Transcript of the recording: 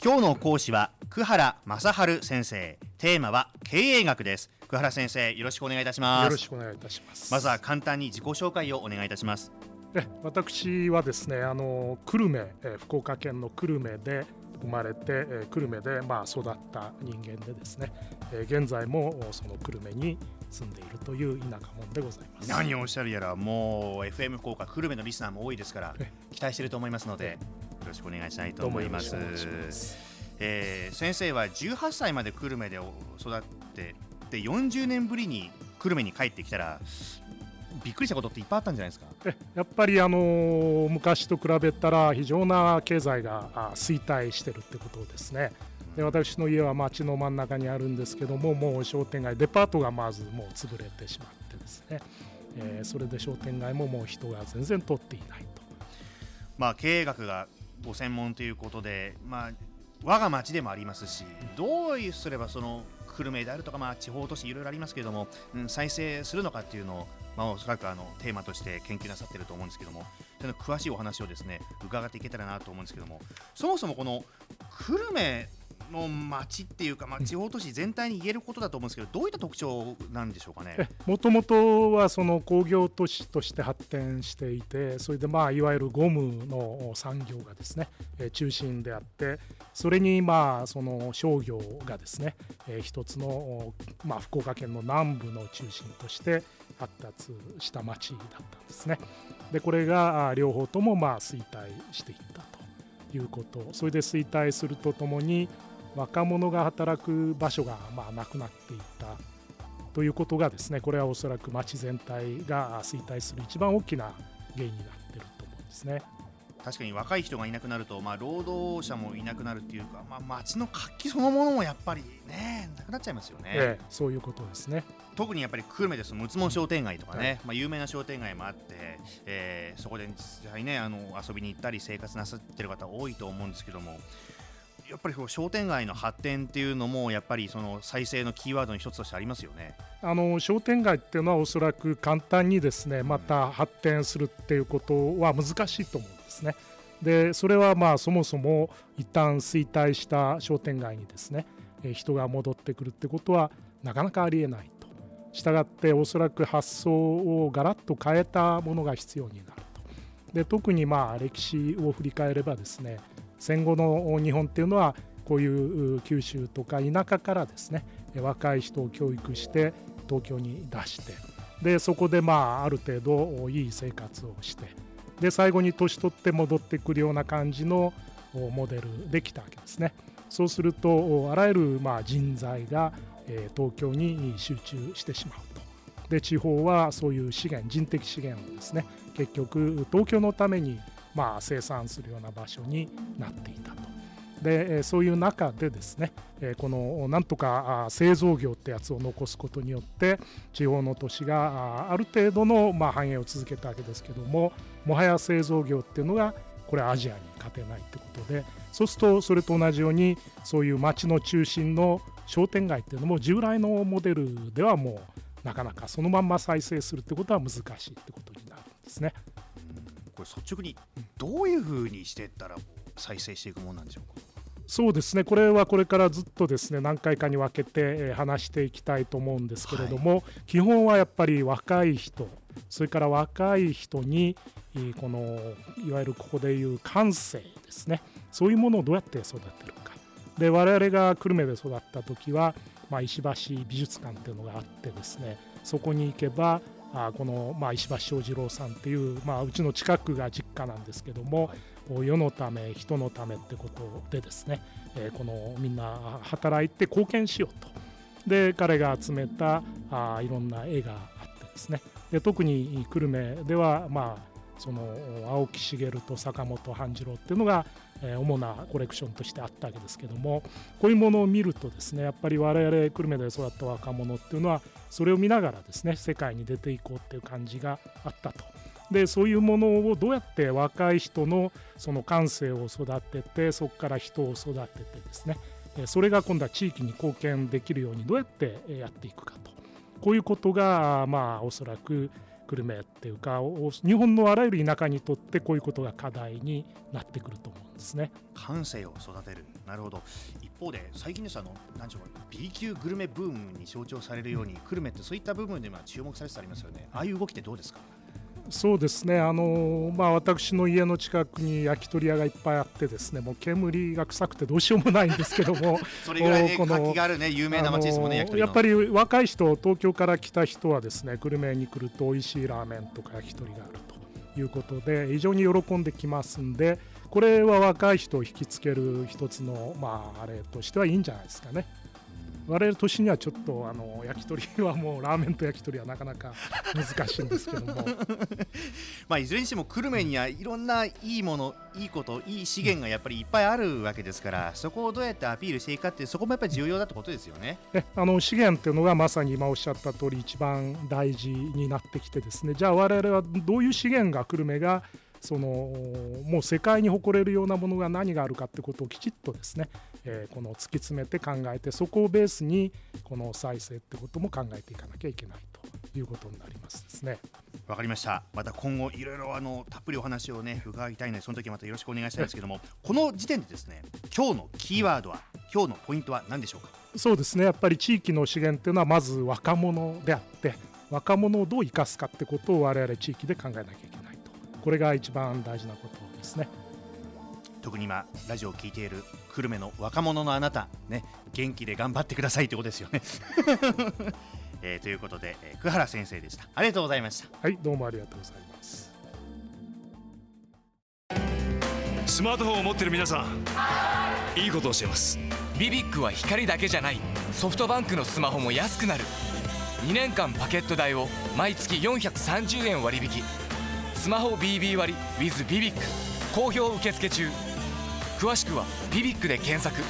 今日の講師は久原正治先生。テーマは経営学です。久原先生よろしくお願いいたします。よろしくお願いいたします。まずは簡単に自己紹介をお願いいたします。え私はですねあの久留米、え福岡県の久留米で生まれて、え久留米でまあ育った人間でですね、え現在もその久留米に住んでいるという田舎者でございます。何をおっしゃるやらもう FM 福岡久留米のリスナーも多いですから期待していると思いますのでよろしくお願いしたいと思います。えー、先生は18歳まで久留米で育ってで40年ぶりに久留米に帰ってきたらびっくりしたことっていっぱいあったんじゃないですか？やっぱりあの昔と比べたら非常な経済が衰退してるってことですね。で私の家は町の真ん中にあるんですけどももう商店街デパートがまずもう潰れてしまってですね、えー、それで商店街ももう人が全然通っていないと。まあ、経営学がご専門ということで、まあ、我が町でもありますしどうすればその久留米であるとか、まあ、地方都市いろいろありますけれども、うん、再生するのかっていうのを、まあ、おそらくあのテーマとして研究なさってると思うんですけどもその詳しいお話をですね伺っていけたらなと思うんですけどもそもそもこの久留米の町っていうか、まあ、地方都市全体に言えることだと思うんですけど、どういった特徴なんでしょうかね？もともとはその工業都市として発展していて、それでまあいわゆるゴムの産業がですね中心であって、それにまあその商業がですね一つのまあ福岡県の南部の中心として発達した町だったんですね。でこれが両方ともまあ衰退していったということ、それで衰退するとともに若者が働く場所がまあなくなっていったということがですねこれはおそらく町全体が衰退する一番大きな原因になっていると思うんですね。確かに若い人がいなくなると、まあ、労働者もいなくなるっていうか、まあ、街の活気そのものもやっぱりねなくなっちゃいますよね、ええ、そういうことですね特にやっぱり久留米ですと六つ門商店街とかね、はい、まあ、有名な商店街もあって、えー、そこで実際ねあの遊びに行ったり生活なさってる方多いと思うんですけどもやっぱり商店街の発展っていうのもやっぱりその再生のキーワードの一つとしてありますよねあの商店街っていうのはおそらく簡単にですねまた発展するっていうことは難しいと思うんですね。でそれはまあそもそも一旦衰退した商店街にですね人が戻ってくるってことはなかなかありえないと。したがっておそらく発想をガラッと変えたものが必要になると。で特にまあ歴史を振り返ればですね戦後の日本っていうのはこういう九州とか田舎からですね若い人を教育して東京に出してでそこでまあある程度いい生活をしてで最後に年取って戻ってくるような感じのモデルできたわけですね。そうするとあらゆるまあ人材が東京に集中してしまうと。で地方はそういう資源人的資源をですね結局東京のためにまあ、生産するような場所になっていたと。でそういう中でですねこのなんとか製造業ってやつを残すことによって地方の都市がある程度の繁栄を続けたわけですけどももはや製造業っていうのがこれアジアに勝てないってことでそうするとそれと同じようにそういう町の中心の商店街っていうのも従来のモデルではもうなかなかそのまんま再生するってことは難しいってことになるんですね。これ率直にどういうふうにしていったら再生していくものなんでしょうか？そうですね。これはこれからずっとですね何回かに分けて話していきたいと思うんですけれども、はい、基本はやっぱり若い人それから若い人にこのいわゆるここでいう感性ですね。そういうものをどうやって育てるか。で我々が久留米で育った時は、まあ、石橋美術館っていうのがあってですねそこに行けばあこの、まあ、石橋正次郎さんっていう、まあ、うちの近くが実家なんですけども、はい、世のため人のためってことでですね、えー、このみんな働いて貢献しようと。で彼が集めたあいろんな絵があってですね。で特に久留米では、まあ、その青木茂と坂本半次郎っていうのが、えー、主なコレクションとしてあったわけですけどもこういうものを見るとですねやっぱり我々久留米で育った若者っていうのはそれを見ながらですね世界に出ていこうっていう感じがあったと。でそういうものをどうやって若い人のその感性を育ててそこから人を育ててですねそれが今度は地域に貢献できるようにどうやってやっていくかとこういうことがまあおそらく久留米っていうか日本のあらゆる田舎にとってこういうことが課題になってくると思うんですね。感性を育てる。なるほど。一方で最近ですあの何でしょう B 級グルメブームに象徴されるように、久留米ってそういった部分でまあ注目されてありますよね。ああいう動きってどうですか？そうですねあの、まあ、私の家の近くに焼き鳥屋がいっぱいあってですねもう煙が臭くてどうしようもないんですけども それぐらい、ね、活気があるね有名な街ですもんねやっぱり若い人東京から来た人はですね久留米に来ると美味しいラーメンとか焼き鳥があるということで非常に喜んできますんでこれは若い人を引きつける一つの、まあ、あれとしてはいいんじゃないですかね。我々年にはちょっとあの焼き鳥はもうラーメンと焼き鳥はなかなか難しいんですけども。まあいずれにしても久留米にはいろんないいものいいこといい資源がやっぱりいっぱいあるわけですからそこをどうやってアピールしていくかってそこもやっぱり重要だってことですよね。えあの資源っていうのがまさに今おっしゃった通り一番大事になってきてですね。じゃあ我々はどういう資源が久留米がそのもう世界に誇れるようなものが何があるかってことをきちっとですね、えー、この突き詰めて考えてそこをベースにこの再生ってことも考えていかなきゃいけないということになりますですね。わかりました。また今後いろいろあのたっぷりお話をね伺いたいのでその時またよろしくお願いしたいんですけどもこの時点でですね今日のキーワードは今日のポイントは何でしょうか？そうですね。やっぱり地域の資源っていうのはまず若者であって若者をどう生かすかってことを我々地域で考えなきゃいけないこれが一番大事なことですね。特に今ラジオを聞いている久留米の若者のあなたね元気で頑張ってくださいということですよね。えー、ということで、えー、久原先生でした。ありがとうございました。はいどうもありがとうございます。スマートフォンを持ってる皆さんいいことを教えます。ビビックは光だけじゃない。ソフトバンクのスマホも安くなる。2年間パケット代を毎月430円割引スマホ BB 割 with ビビック好評受付中。詳しくは「ビビック」で検索。